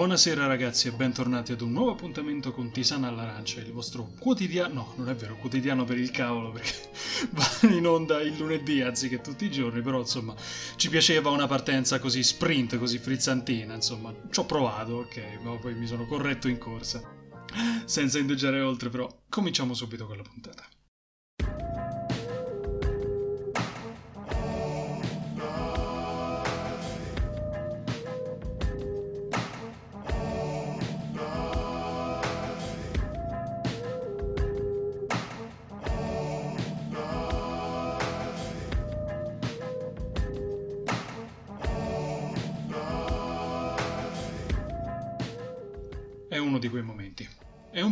Buonasera ragazzi e bentornati ad un nuovo appuntamento con Tisana all'Arancia, il vostro quotidiano, no non è vero, quotidiano per il cavolo perché va in onda il lunedì anziché tutti i giorni, però insomma ci piaceva una partenza così sprint, così frizzantina, insomma ci ho provato, ok, ma poi mi sono corretto in corsa. Senza indugiare oltre però, cominciamo subito con la puntata.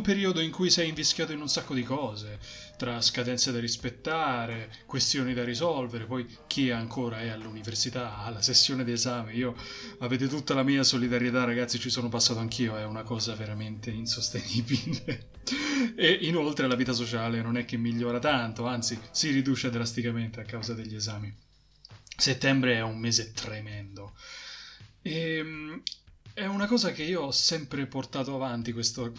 Periodo in cui sei invischiato in un sacco di cose, tra scadenze da rispettare, questioni da risolvere, poi chi ancora è all'università, alla sessione di esame, io avete tutta la mia solidarietà ragazzi, ci sono passato anch'io, è una cosa veramente insostenibile. e inoltre la vita sociale non è che migliora tanto, anzi si riduce drasticamente a causa degli esami. Settembre è un mese tremendo. E, è una cosa che io ho sempre portato avanti, questo,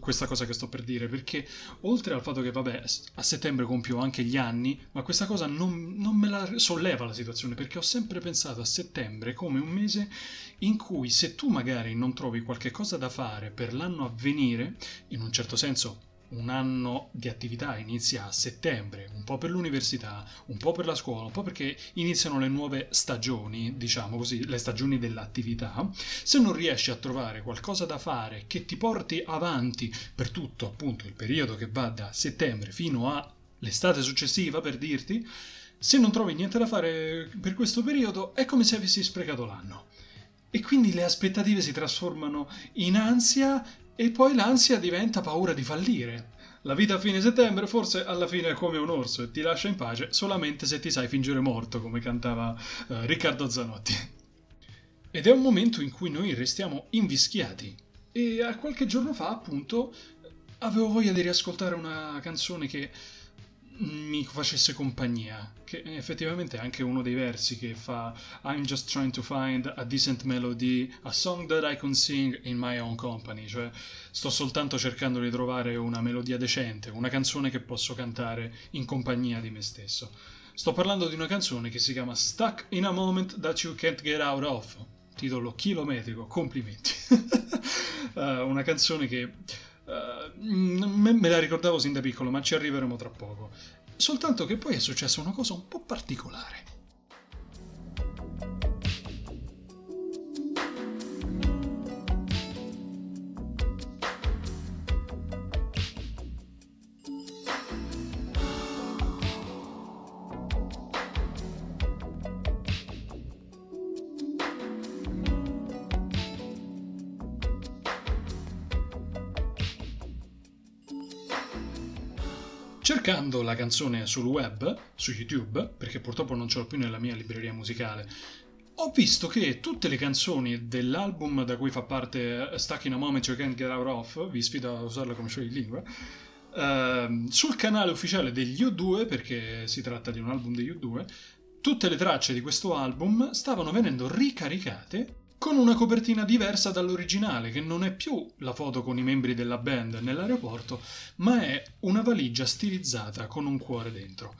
questa cosa che sto per dire, perché oltre al fatto che, vabbè, a settembre compio anche gli anni, ma questa cosa non, non, me la solleva la situazione, perché ho sempre pensato a settembre come un mese in cui se tu magari non trovi qualche cosa da fare per l'anno a venire, in un certo senso un anno di attività inizia a settembre, un po' per l'università, un po' per la scuola, un po' perché iniziano le nuove stagioni, diciamo così, le stagioni dell'attività, se non riesci a trovare qualcosa da fare che ti porti avanti per tutto appunto il periodo che va da settembre fino all'estate successiva, per dirti, se non trovi niente da fare per questo periodo è come se avessi sprecato l'anno. E quindi le aspettative si trasformano in ansia e poi l'ansia diventa paura di fallire. La vita a fine settembre forse alla fine è come un orso e ti lascia in pace solamente se ti sai fingere morto, come cantava uh, Riccardo Zanotti. Ed è un momento in cui noi restiamo invischiati. E a qualche giorno fa, appunto, avevo voglia di riascoltare una canzone che mi facesse compagnia, che effettivamente è anche uno dei versi che fa I'm just trying to find a decent melody, a song that I can sing in my own company, cioè sto soltanto cercando di trovare una melodia decente, una canzone che posso cantare in compagnia di me stesso. Sto parlando di una canzone che si chiama Stuck in a Moment That You Can't Get Out Of, titolo chilometrico, complimenti. uh, una canzone che Uh, me la ricordavo sin da piccolo, ma ci arriveremo tra poco. Soltanto che poi è successa una cosa un po' particolare. Cercando la canzone sul web, su YouTube, perché purtroppo non ce l'ho più nella mia libreria musicale, ho visto che tutte le canzoni dell'album da cui fa parte eh, Stuck in a Moment You Can't Get Out Of, vi sfido a usarla come show di lingua, uh, sul canale ufficiale degli U2, perché si tratta di un album degli U2, tutte le tracce di questo album stavano venendo ricaricate con una copertina diversa dall'originale, che non è più la foto con i membri della band nell'aeroporto, ma è una valigia stilizzata con un cuore dentro.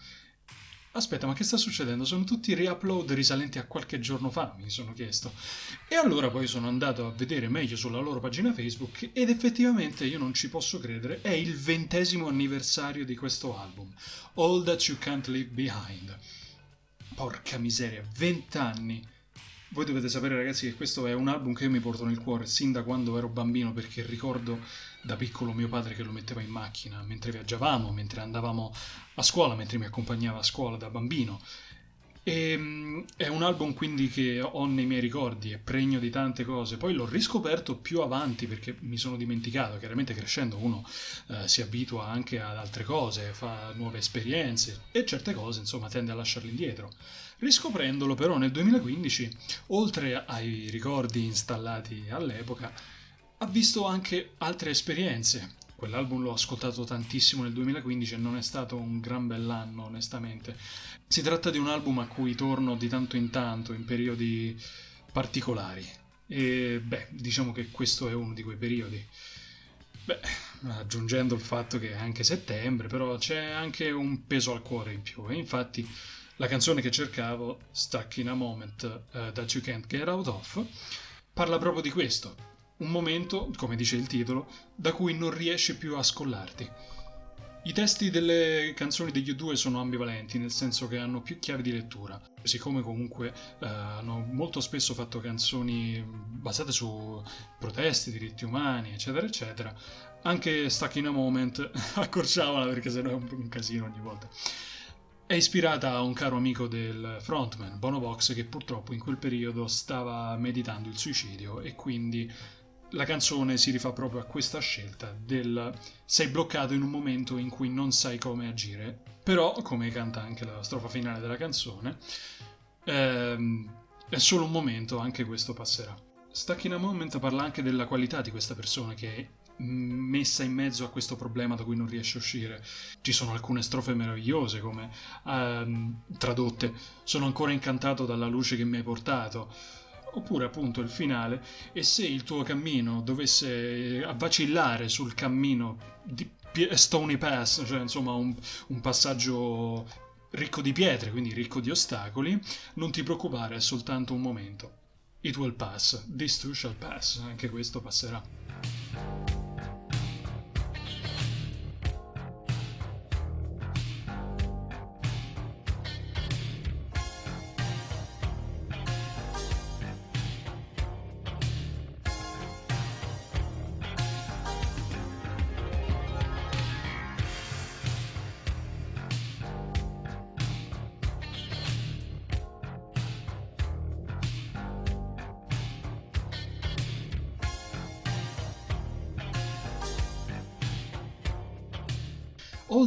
Aspetta, ma che sta succedendo? Sono tutti re-upload risalenti a qualche giorno fa, mi sono chiesto. E allora poi sono andato a vedere meglio sulla loro pagina Facebook ed effettivamente io non ci posso credere, è il ventesimo anniversario di questo album, All That You Can't Leave Behind. Porca miseria, vent'anni! Voi dovete sapere ragazzi che questo è un album che io mi porto nel cuore sin da quando ero bambino perché ricordo da piccolo mio padre che lo metteva in macchina mentre viaggiavamo, mentre andavamo a scuola, mentre mi accompagnava a scuola da bambino. E, ehm, è un album quindi che ho nei miei ricordi, è pregno di tante cose. Poi l'ho riscoperto più avanti perché mi sono dimenticato. Chiaramente crescendo uno eh, si abitua anche ad altre cose, fa nuove esperienze e certe cose insomma tende a lasciarle indietro. Riscoprendolo però nel 2015, oltre ai ricordi installati all'epoca, ha visto anche altre esperienze. Quell'album l'ho ascoltato tantissimo nel 2015 e non è stato un gran bell'anno, onestamente. Si tratta di un album a cui torno di tanto in tanto, in periodi particolari. E beh, diciamo che questo è uno di quei periodi. Beh, aggiungendo il fatto che è anche settembre, però c'è anche un peso al cuore in più. E infatti la canzone che cercavo, Stuck in a Moment uh, That You Can't Get Out Of, parla proprio di questo. Un momento, come dice il titolo, da cui non riesci più a scollarti. I testi delle canzoni degli U2 sono ambivalenti, nel senso che hanno più chiavi di lettura. Siccome comunque eh, hanno molto spesso fatto canzoni basate su proteste, diritti umani, eccetera, eccetera, anche Stuck in a Moment, accorciamola perché sennò è un, casino ogni volta. È ispirata a un caro amico del frontman, Bono Vox, che purtroppo in quel periodo stava meditando il suicidio e quindi la canzone si rifà proprio a questa scelta del sei bloccato in un momento in cui non sai come agire, però, come canta anche la strofa finale della canzone, ehm, è solo un momento, anche questo passerà. Stuck in a Moment parla anche della qualità di questa persona che è messa in mezzo a questo problema da cui non riesce a uscire. Ci sono alcune strofe meravigliose come ehm, tradotte Sono ancora incantato dalla luce che mi hai portato oppure appunto il finale, e se il tuo cammino dovesse vacillare sul cammino di Stony Pass, cioè insomma un, un passaggio ricco di pietre, quindi ricco di ostacoli, non ti preoccupare, è soltanto un momento. It will pass, this too shall pass, anche questo passerà.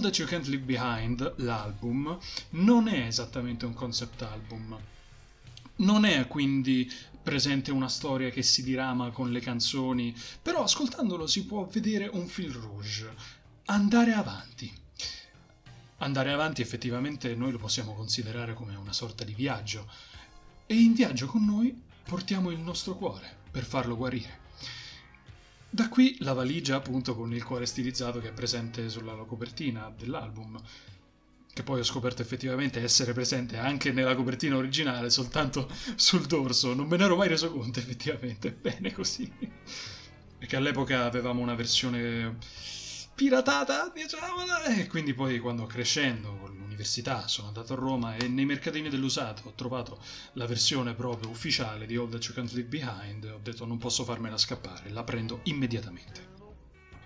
That You Can't Leave Behind, l'album, non è esattamente un concept album. Non è quindi presente una storia che si dirama con le canzoni, però ascoltandolo si può vedere un fil rouge. Andare avanti. Andare avanti effettivamente noi lo possiamo considerare come una sorta di viaggio. E in viaggio con noi portiamo il nostro cuore per farlo guarire. Da qui la valigia appunto con il cuore stilizzato che è presente sulla copertina dell'album, che poi ho scoperto effettivamente essere presente anche nella copertina originale, soltanto sul dorso, non me ne ero mai reso conto effettivamente, bene così. Perché all'epoca avevamo una versione piratata, diciamola, e quindi poi quando crescendo all'università, sono andato a Roma e nei mercatini dell'usato ho trovato la versione proprio ufficiale di All That You Can't Leave Behind ho detto non posso farmela scappare, la prendo immediatamente.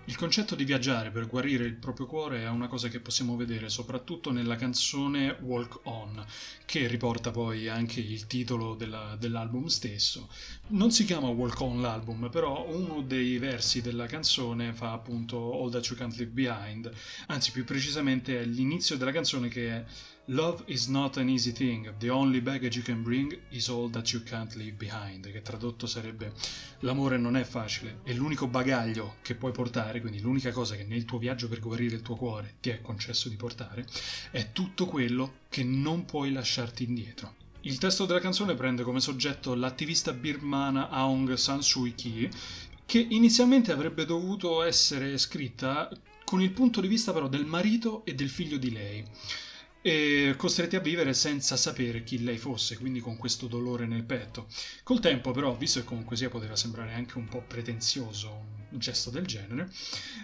Il concetto di viaggiare per guarire il proprio cuore è una cosa che possiamo vedere soprattutto nella canzone Walk On, che riporta poi anche il titolo della, dell'album stesso. Non si chiama Walk On l'album, però uno dei versi della canzone fa appunto All That You Can't Leave Behind, anzi più precisamente è l'inizio della canzone che è Love is not an easy thing, the only baggage you can bring is all that you can't leave behind, che tradotto sarebbe l'amore non è facile, è l'unico bagaglio che puoi portare, quindi l'unica cosa che nel tuo viaggio per guarire il tuo cuore ti è concesso di portare, è tutto quello che non puoi lasciarti indietro. Il testo della canzone prende come soggetto l'attivista birmana Aung San Suu Kyi, che inizialmente avrebbe dovuto essere scritta con il punto di vista però del marito e del figlio di lei e costretti a vivere senza sapere chi lei fosse, quindi con questo dolore nel petto. Col tempo, però, visto che comunque sia poteva sembrare anche un po' pretenzioso un gesto del genere,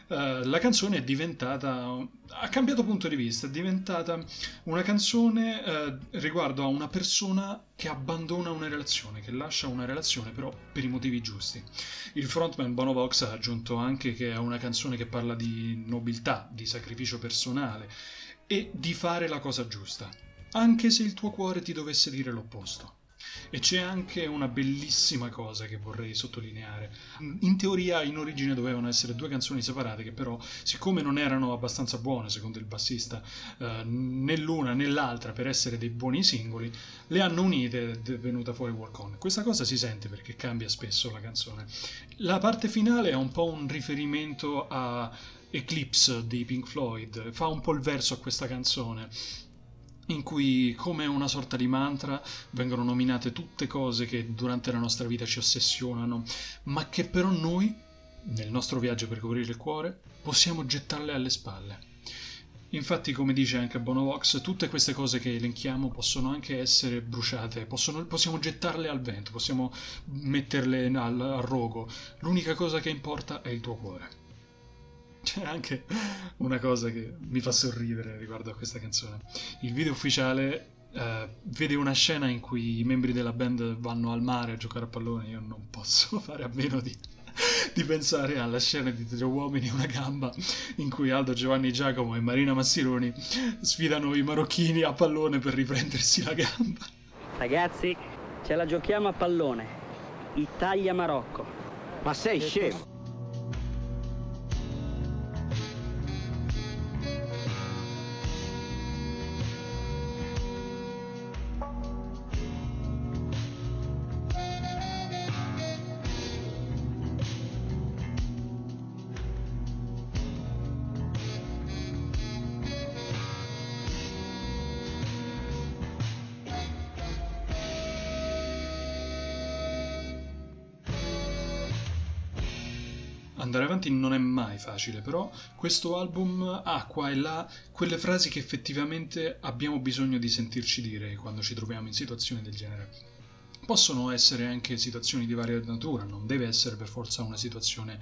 uh, la canzone è diventata. ha cambiato punto di vista, è diventata una canzone uh, riguardo a una persona che abbandona una relazione, che lascia una relazione, però per i motivi giusti. Il frontman Bono Vox ha aggiunto anche che è una canzone che parla di nobiltà, di sacrificio personale e di fare la cosa giusta, anche se il tuo cuore ti dovesse dire l'opposto. E c'è anche una bellissima cosa che vorrei sottolineare. In teoria, in origine dovevano essere due canzoni separate, che però, siccome non erano abbastanza buone, secondo il bassista, eh, né l'una né l'altra per essere dei buoni singoli, le hanno unite ed è venuta fuori Walk On. Questa cosa si sente perché cambia spesso la canzone. La parte finale è un po' un riferimento a Eclipse di Pink Floyd, fa un po' il verso a questa canzone. in cui come una sorta di mantra vengono nominate tutte cose che durante la nostra vita ci ossessionano, ma che però noi, nel nostro viaggio per coprire il cuore, possiamo gettarle alle spalle. Infatti, come dice anche Bonovox, tutte queste cose che elenchiamo possono anche essere bruciate, possono, possiamo gettarle al vento, possiamo metterle al, al rogo. L'unica cosa che importa è il tuo cuore. C'è anche una cosa che mi fa sorridere riguardo a questa canzone. Il video ufficiale Uh, vede una scena in cui i membri della band vanno al mare a giocare a pallone. Io non posso fare a meno di di pensare alla scena di Tre uomini e una gamba in cui Aldo, Giovanni Giacomo e Marina Massironi sfidano i marocchini a pallone per riprendersi la gamba. Ragazzi, ce la giochiamo a pallone. Italia-Marocco. Ma sei scemo? Avanti non è mai facile, però questo album ha qua e là quelle frasi che effettivamente abbiamo bisogno di sentirci dire quando ci troviamo in situazioni del genere. Possono essere anche situazioni di varia natura, non deve essere per forza una situazione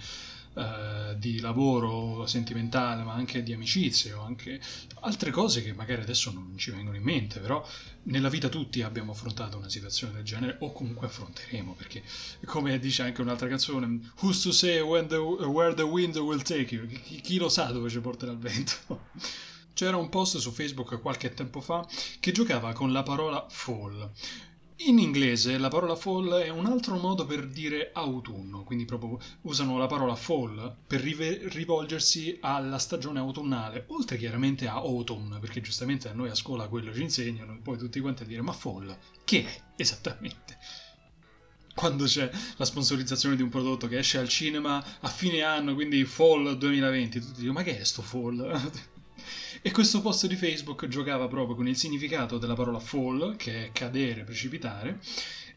eh, di lavoro sentimentale, ma anche di amicizie o anche altre cose che magari adesso non ci vengono in mente, però nella vita tutti abbiamo affrontato una situazione del genere o comunque affronteremo, perché come dice anche un'altra canzone, Who's to say the, where the wind will take you? Chi, chi lo sa dove ci porterà il vento? C'era un post su Facebook qualche tempo fa che giocava con la parola fall. In inglese la parola fall è un altro modo per dire autunno, quindi proprio usano la parola fall per rivolgersi alla stagione autunnale, oltre chiaramente a autumn, perché giustamente a noi a scuola quello ci insegnano, e poi tutti quanti a dire ma fall, che è esattamente? Quando c'è la sponsorizzazione di un prodotto che esce al cinema a fine anno, quindi fall 2020, tutti dicono ma che è sto fall? E questo post di Facebook giocava proprio con il significato della parola fall, che è cadere, precipitare,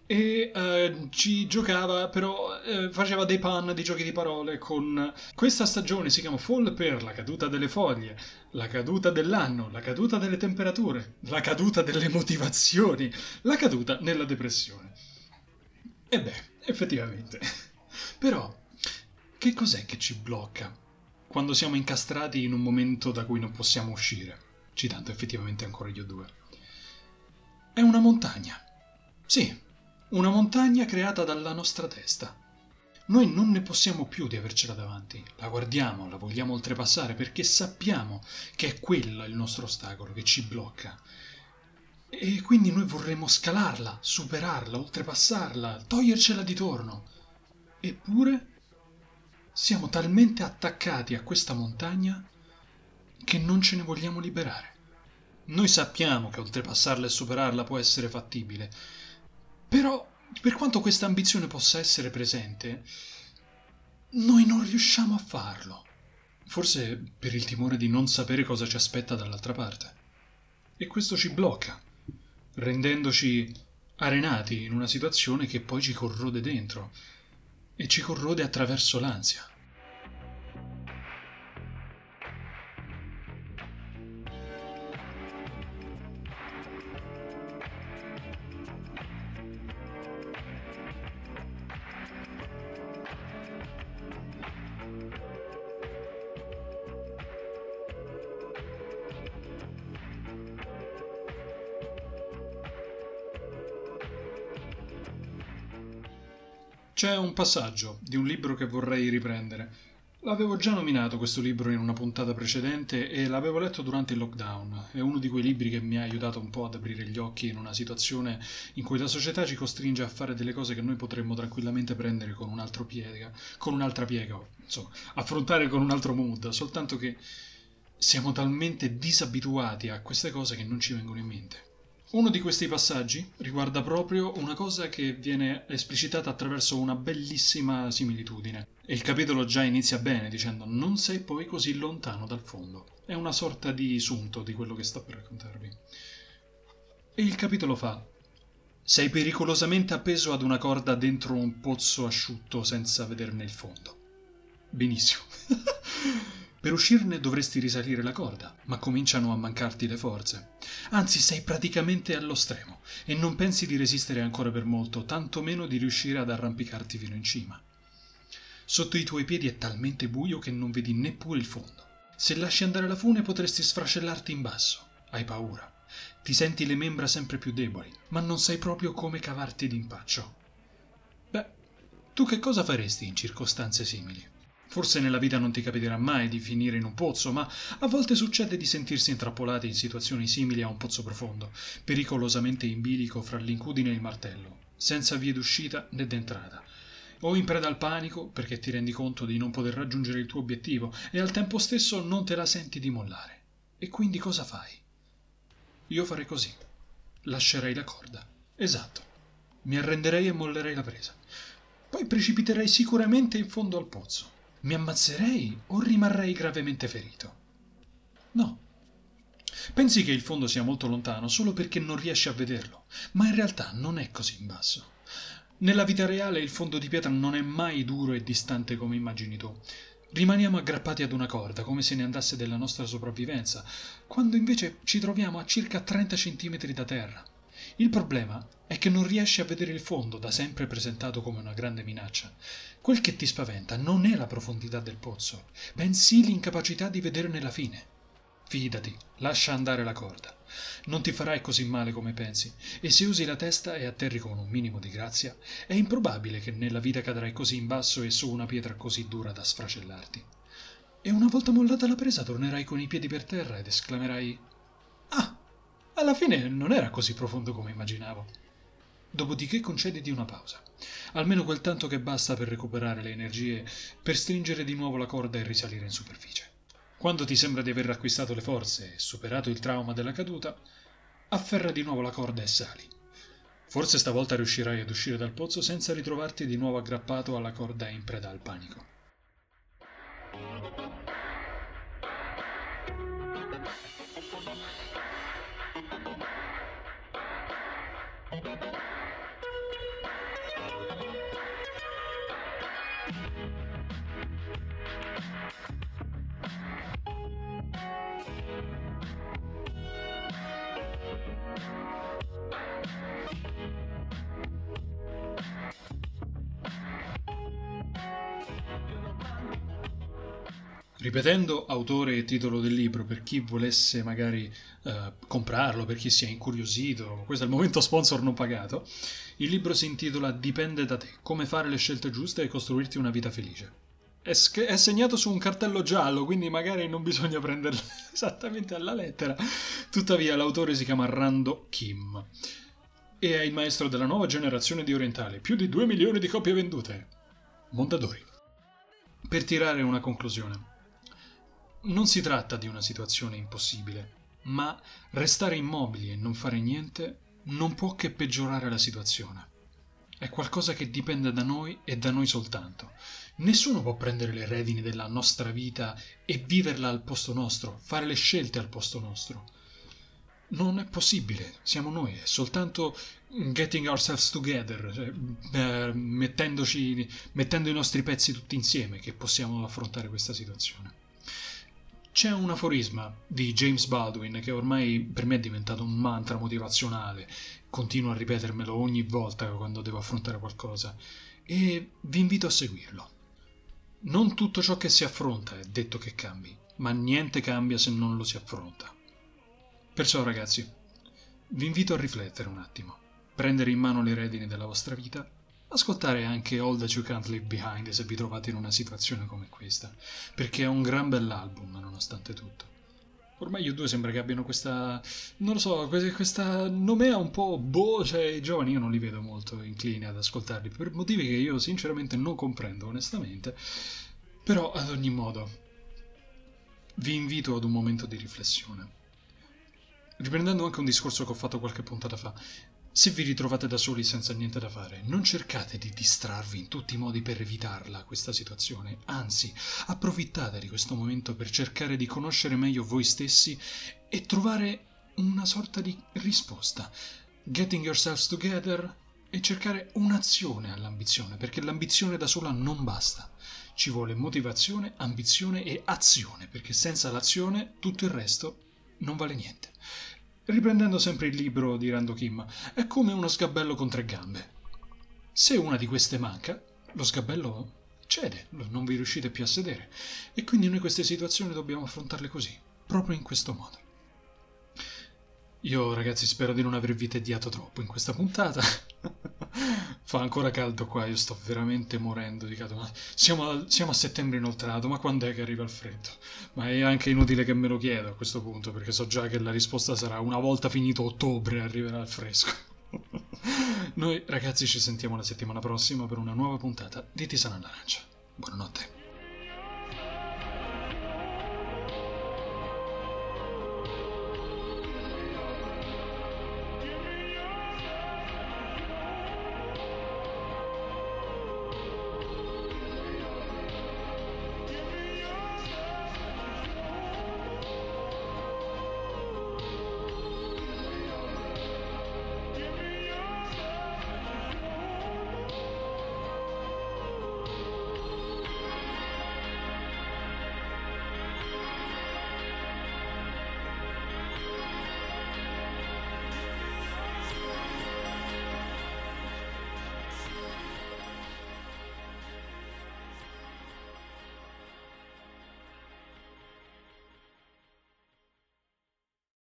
e uh, ci giocava però uh, faceva dei pan di giochi di parole con questa stagione si chiama fall per la caduta delle foglie la caduta dell'anno la caduta delle temperature la caduta delle motivazioni la caduta nella depressione. E beh effettivamente. Però che cos'è che ci blocca quando siamo incastrati in un momento da cui non possiamo uscire, citando effettivamente ancora io due. È una montagna. Sì, una montagna creata dalla nostra testa. Noi non ne possiamo più di avercela davanti, la guardiamo, la vogliamo oltrepassare perché sappiamo che è quello il nostro ostacolo che ci blocca. E quindi noi vorremmo scalarla, superarla, oltrepassarla, togliercela di torno. Eppure siamo talmente attaccati a questa montagna che non ce ne vogliamo liberare. Noi sappiamo che oltrepassarla e superarla può essere fattibile, però per quanto questa ambizione possa essere presente, noi non riusciamo a farlo. Forse per il timore di non sapere cosa ci aspetta dall'altra parte. E questo ci blocca, rendendoci arenati in una situazione che poi ci corrode dentro e ci corrode attraverso l'ansia. C'è un passaggio di un libro che vorrei riprendere. L'avevo già nominato questo libro in una puntata precedente e l'avevo letto durante il lockdown. È uno di quei libri che mi ha aiutato un po' ad aprire gli occhi in una situazione in cui la società ci costringe a fare delle cose che noi potremmo tranquillamente prendere con un altro piega, con un'altra piega, insomma, affrontare con un altro mood, soltanto che siamo talmente disabituati a queste cose che non ci vengono in mente. Uno di questi passaggi riguarda proprio una cosa che viene esplicitata attraverso una bellissima similitudine. E il capitolo già inizia bene dicendo non sei poi così lontano dal fondo. È una sorta di sunto di quello che sto per raccontarvi. E il capitolo fa sei pericolosamente appeso ad una corda dentro un pozzo asciutto senza vederne il fondo. Benissimo. per uscirne dovresti risalire la corda, ma cominciano a mancarti le forze. Anzi, sei praticamente allo stremo e non pensi di resistere ancora per molto, tanto meno di riuscire ad arrampicarti fino in cima. Sotto i tuoi piedi è talmente buio che non vedi neppure il fondo. Se lasci andare la fune potresti sfracellarti in basso. Hai paura. Ti senti le membra sempre più deboli, ma non sai proprio come cavarti d'impaccio. Beh, tu che cosa faresti in circostanze simili? Forse nella vita non ti capiterà mai di finire in un pozzo, ma a volte succede di sentirsi intrappolati in situazioni simili a un pozzo profondo, pericolosamente in bilico fra l'incudine e il martello, senza vie d'uscita né d'entrata. O in preda al panico perché ti rendi conto di non poter raggiungere il tuo obiettivo e al tempo stesso non te la senti di mollare. E quindi cosa fai? Io farei così. Lascerei la corda. Esatto. Mi arrenderei e mollerei la presa. Poi precipiterei sicuramente in fondo al pozzo. Mi ammazzerei o rimarrei gravemente ferito? No. Pensi che il fondo sia molto lontano solo perché non riesci a vederlo, ma in realtà non è così in basso. Nella vita reale il fondo di pietra non è mai duro e distante come immagini tu. Rimaniamo aggrappati ad una corda, come se ne andasse della nostra sopravvivenza, quando invece ci troviamo a circa 30 centimetri da terra. Il problema è che non riesci a vedere il fondo, da sempre presentato come una grande minaccia. Quel che ti spaventa non è la profondità del pozzo, bensì l'incapacità di vederne la fine. Fidati, lascia andare la corda. Non ti farai così male come pensi, e se usi la testa e atterri con un minimo di grazia, è improbabile che nella vita cadrai così in basso e su una pietra così dura da sfracellarti. E una volta mollata la presa tornerai con i piedi per terra ed esclamerai alla fine non era così profondo come immaginavo. Dopodiché concediti una pausa, almeno quel tanto che basta per recuperare le energie, per stringere di nuovo la corda e risalire in superficie. Quando ti sembra di aver acquistato le forze e superato il trauma della caduta, afferra di nuovo la corda e sali. Forse stavolta riuscirai ad uscire dal pozzo senza ritrovarti di nuovo aggrappato alla corda in preda al panico. Thank you. Ripetendo autore e titolo del libro per chi volesse magari eh, comprarlo, per chi sia incuriosito, questo è il momento sponsor non pagato, il libro si intitola Dipende da te, come fare le scelte giuste e costruirti una vita felice. È, sch- è segnato su un cartello giallo, quindi magari non bisogna prenderlo esattamente alla lettera. Tuttavia l'autore si chiama Rando Kim e è il maestro della nuova generazione di orientali, più di 2 milioni di copie vendute. Mondadori. Per tirare una conclusione. Non si tratta di una situazione impossibile, ma restare immobili e non fare niente non può che peggiorare la situazione. È qualcosa che dipende da noi e da noi soltanto. Nessuno può prendere le redini della nostra vita e viverla al posto nostro, fare le scelte al posto nostro. Non è possibile, siamo noi, è soltanto getting ourselves together, cioè, eh, mettendoci, mettendo i nostri pezzi tutti insieme che possiamo affrontare questa situazione. C'è un aforisma di James Baldwin che ormai per me è diventato un mantra motivazionale, continuo a ripetermelo ogni volta quando devo affrontare qualcosa e vi invito a seguirlo. Non tutto ciò che si affronta è detto che cambi, ma niente cambia se non lo si affronta. Perciò ragazzi, vi invito a riflettere un attimo, prendere in mano le redini della vostra vita ascoltare anche All That You Can't Leave Behind se vi trovate in una situazione come questa, perché è un gran bell'album nonostante tutto. Ormai io due sembra che abbiano questa, non lo so, questa nomea un po' boh, cioè i giovani io non li vedo molto inclini ad ascoltarli, per motivi che io sinceramente non comprendo onestamente, però ad ogni modo vi invito ad un momento di riflessione. Riprendendo anche un discorso che ho fatto qualche puntata fa, se vi ritrovate da soli senza niente da fare, non cercate di distrarvi in tutti i modi per evitarla questa situazione, anzi approfittate di questo momento per cercare di conoscere meglio voi stessi e trovare una sorta di risposta. Getting yourselves together e cercare un'azione all'ambizione, perché l'ambizione da sola non basta. Ci vuole motivazione, ambizione e azione, perché senza l'azione tutto il resto non vale niente. Riprendendo sempre il libro di Rando Kim, è come uno sgabello con tre gambe. Se una di queste manca, lo sgabello cede, non vi riuscite più a sedere. E quindi noi queste situazioni dobbiamo affrontarle così, proprio in questo modo. Io ragazzi spero di non avervi tediato troppo in questa puntata. Fa ancora caldo qua, io sto veramente morendo di caldo. Siamo a, siamo a settembre inoltrato, ma quando è che arriva il freddo? Ma è anche inutile che me lo chiedo a questo punto, perché so già che la risposta sarà una volta finito ottobre arriverà il fresco. Noi ragazzi ci sentiamo la settimana prossima per una nuova puntata di Tisana all'Arancia. Buonanotte.